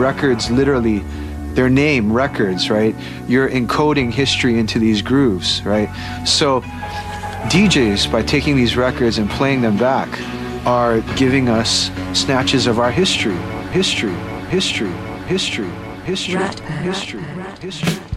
records literally their name records right? You're encoding history into these grooves right? So DJs by taking these records and playing them back are giving us snatches of our history. History history history history history history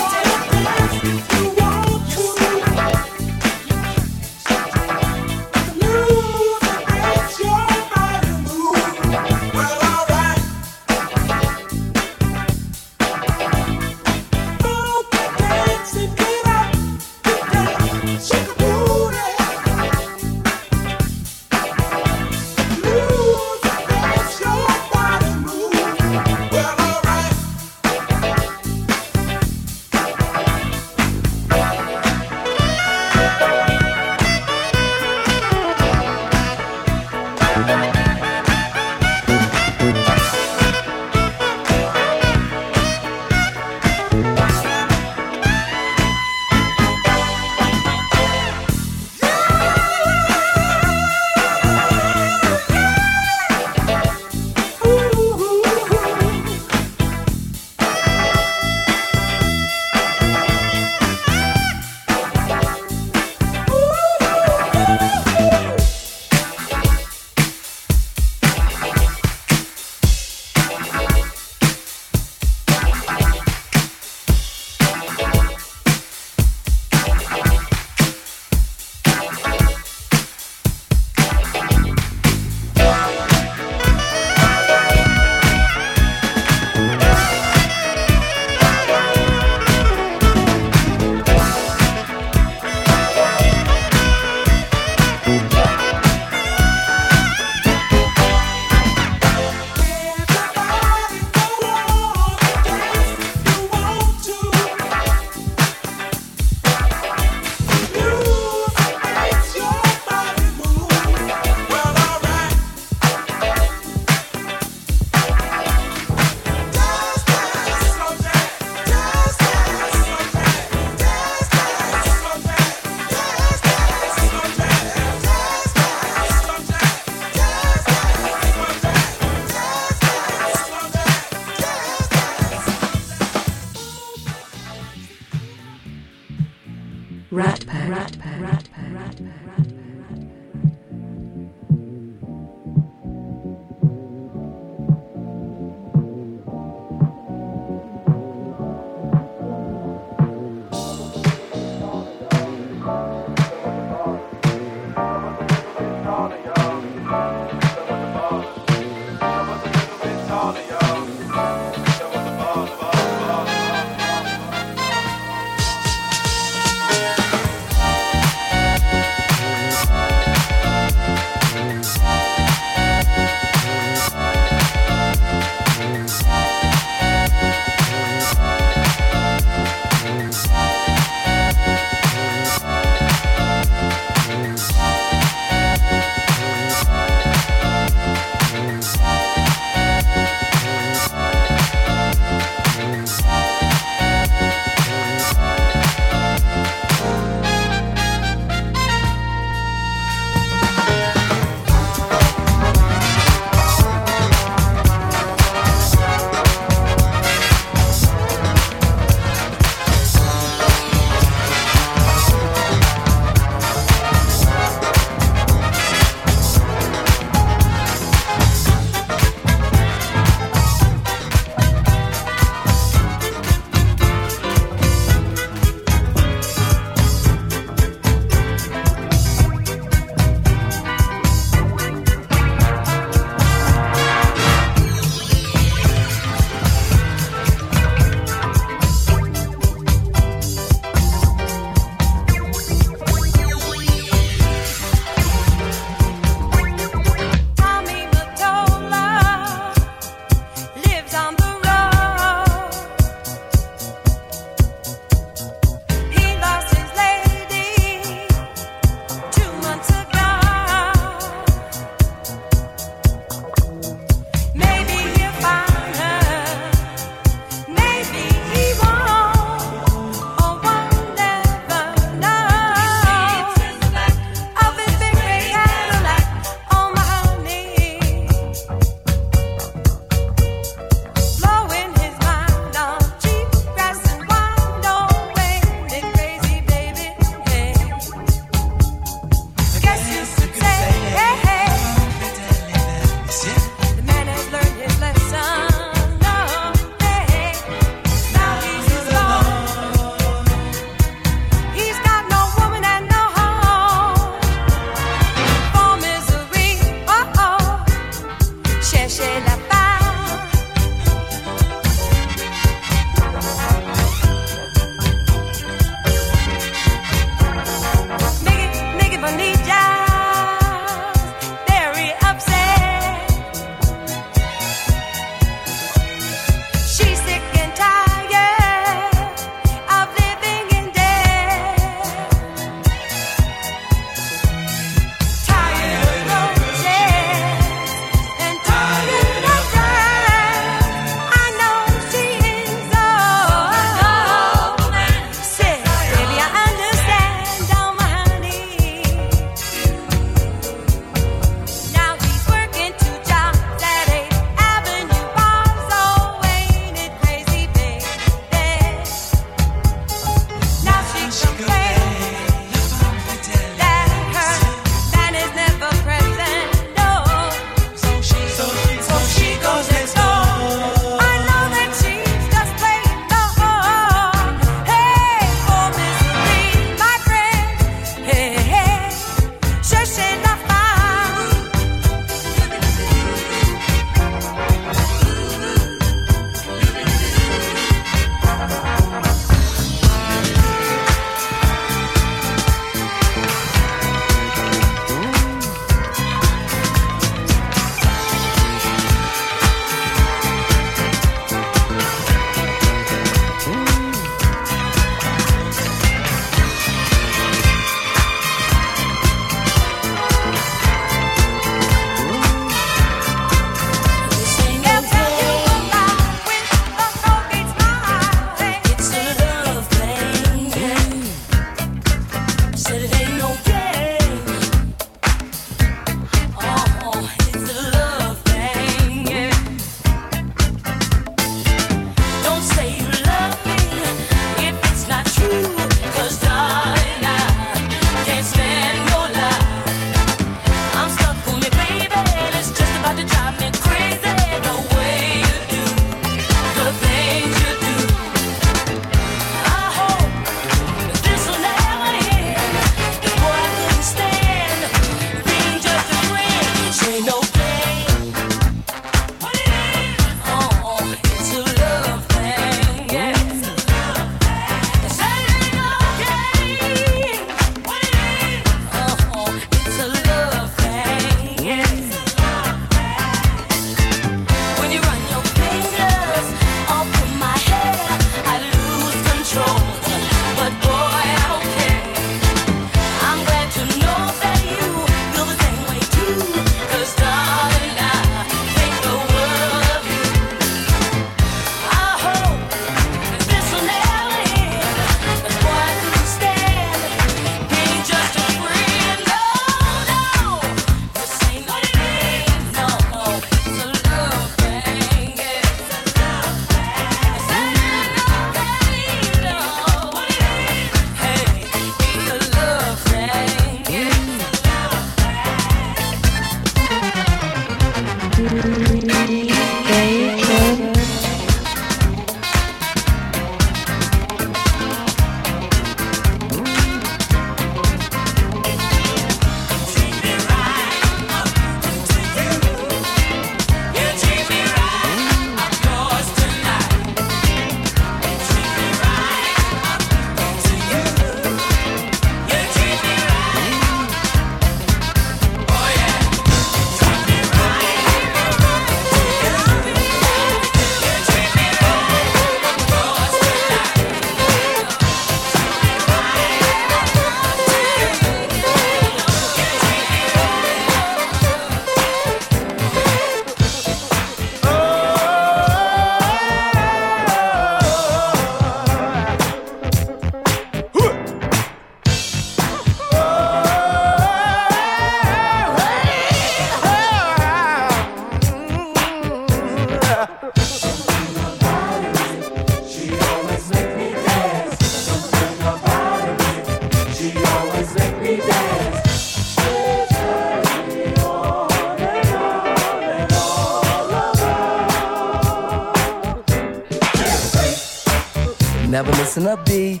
a beat,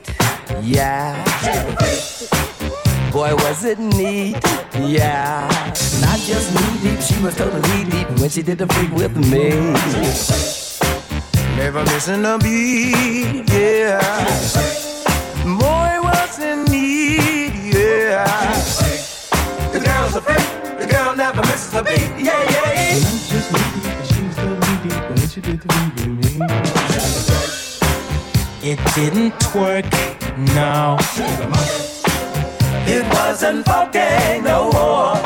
yeah. Boy, was it neat, yeah. Not just knee deep, she was totally deep when she did the freak with me. Never missing a beat, yeah. Boy, was it neat, yeah. The girl's a freak, the girl never misses a beat, yeah, yeah. Not just knee she was totally deep when she did the freak with me it didn't work, no. It wasn't funky no more.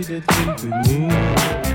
Did with me.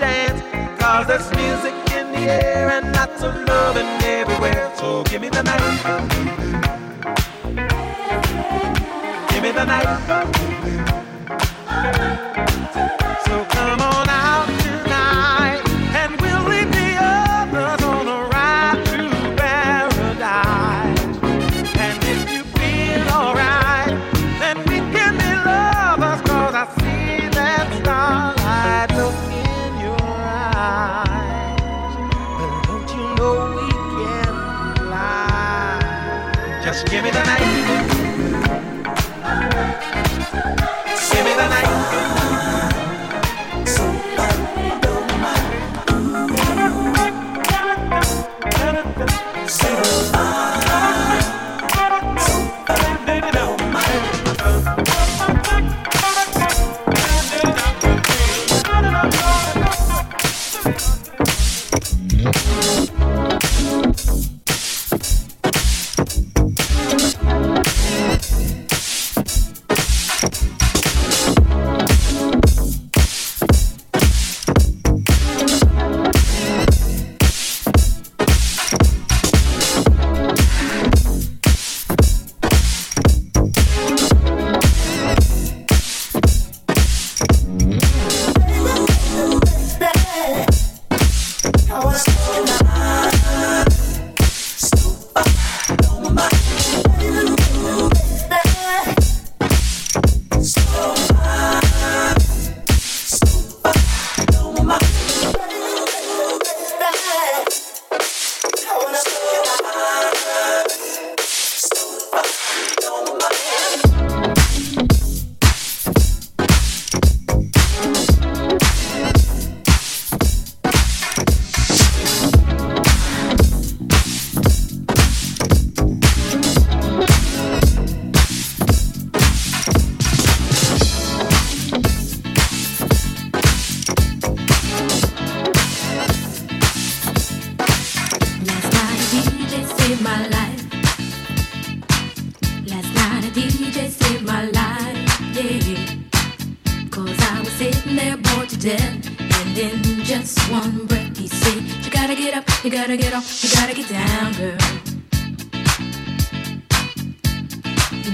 dance. Cause there's music in the air and lots of loving everywhere. So give me the night. Give me the night. Give me the night.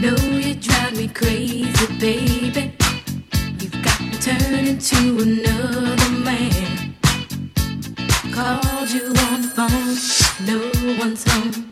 know you drive me crazy, baby. You've got me turning to another man. Called you on the phone, no one's home.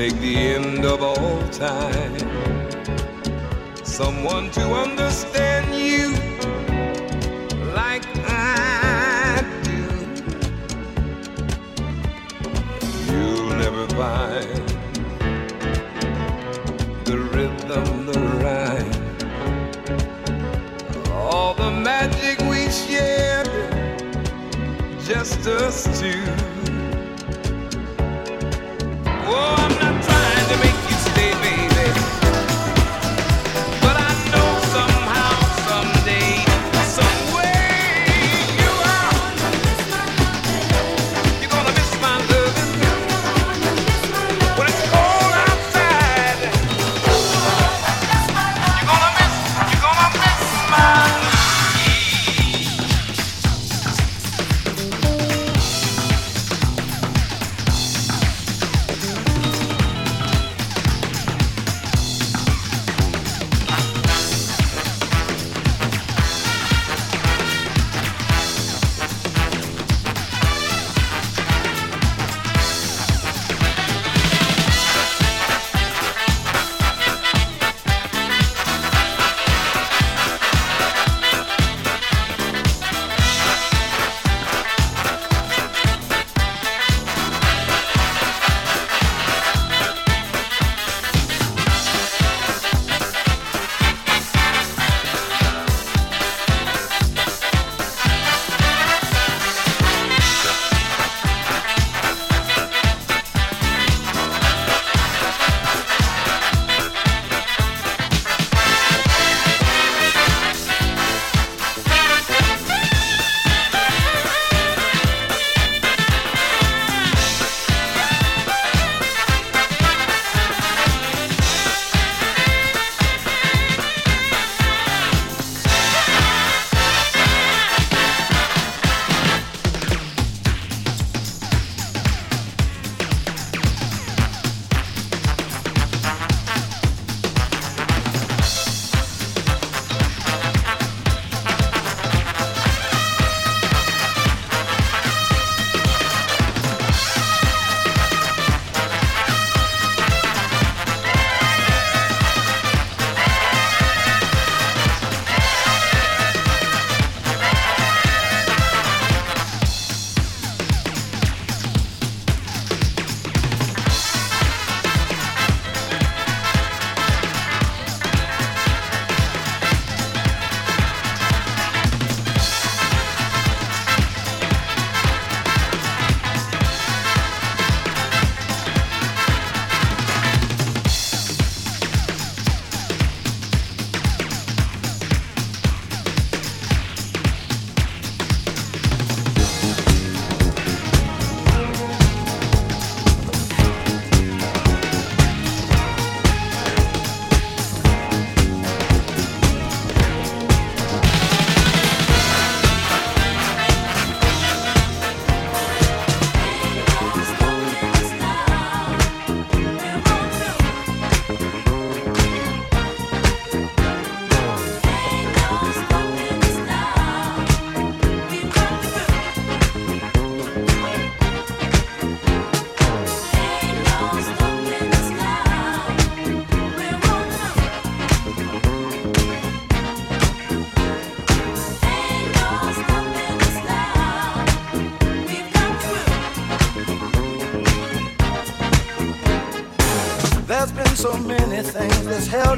Take the end of all time.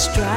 strong.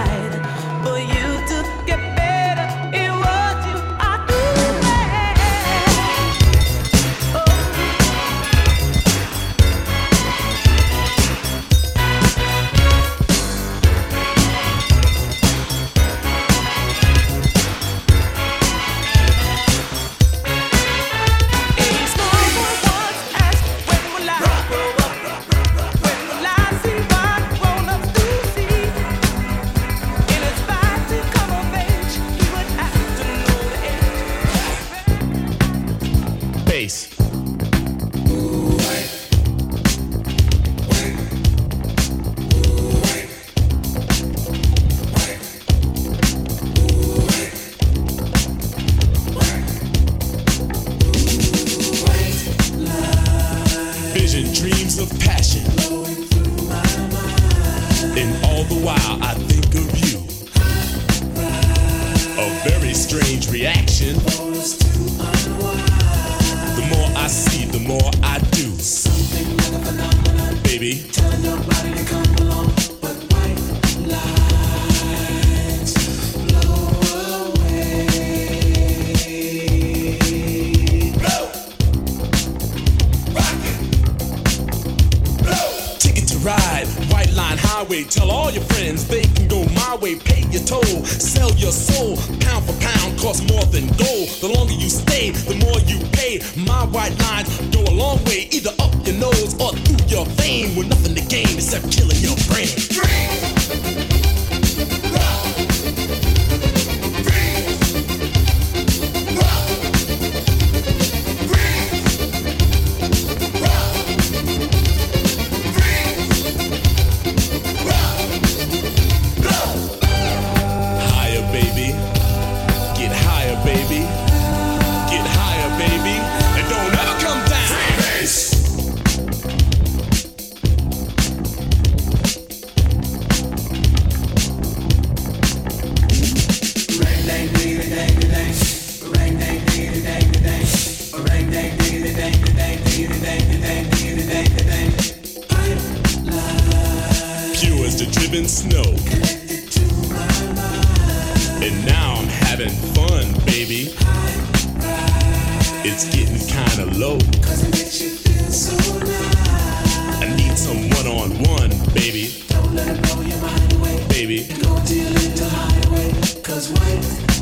It's getting kinda low. Cause it makes you feel so nice. I need some one on one, baby. Don't let it blow your mind away. Baby. Go to your little highway, Cause white.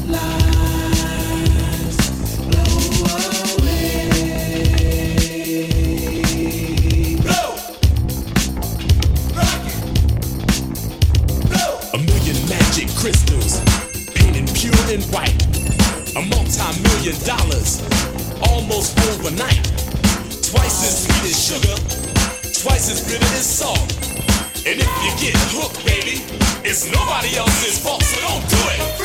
It's salt. And if you get hooked, baby, it's nobody else's fault, so don't do it.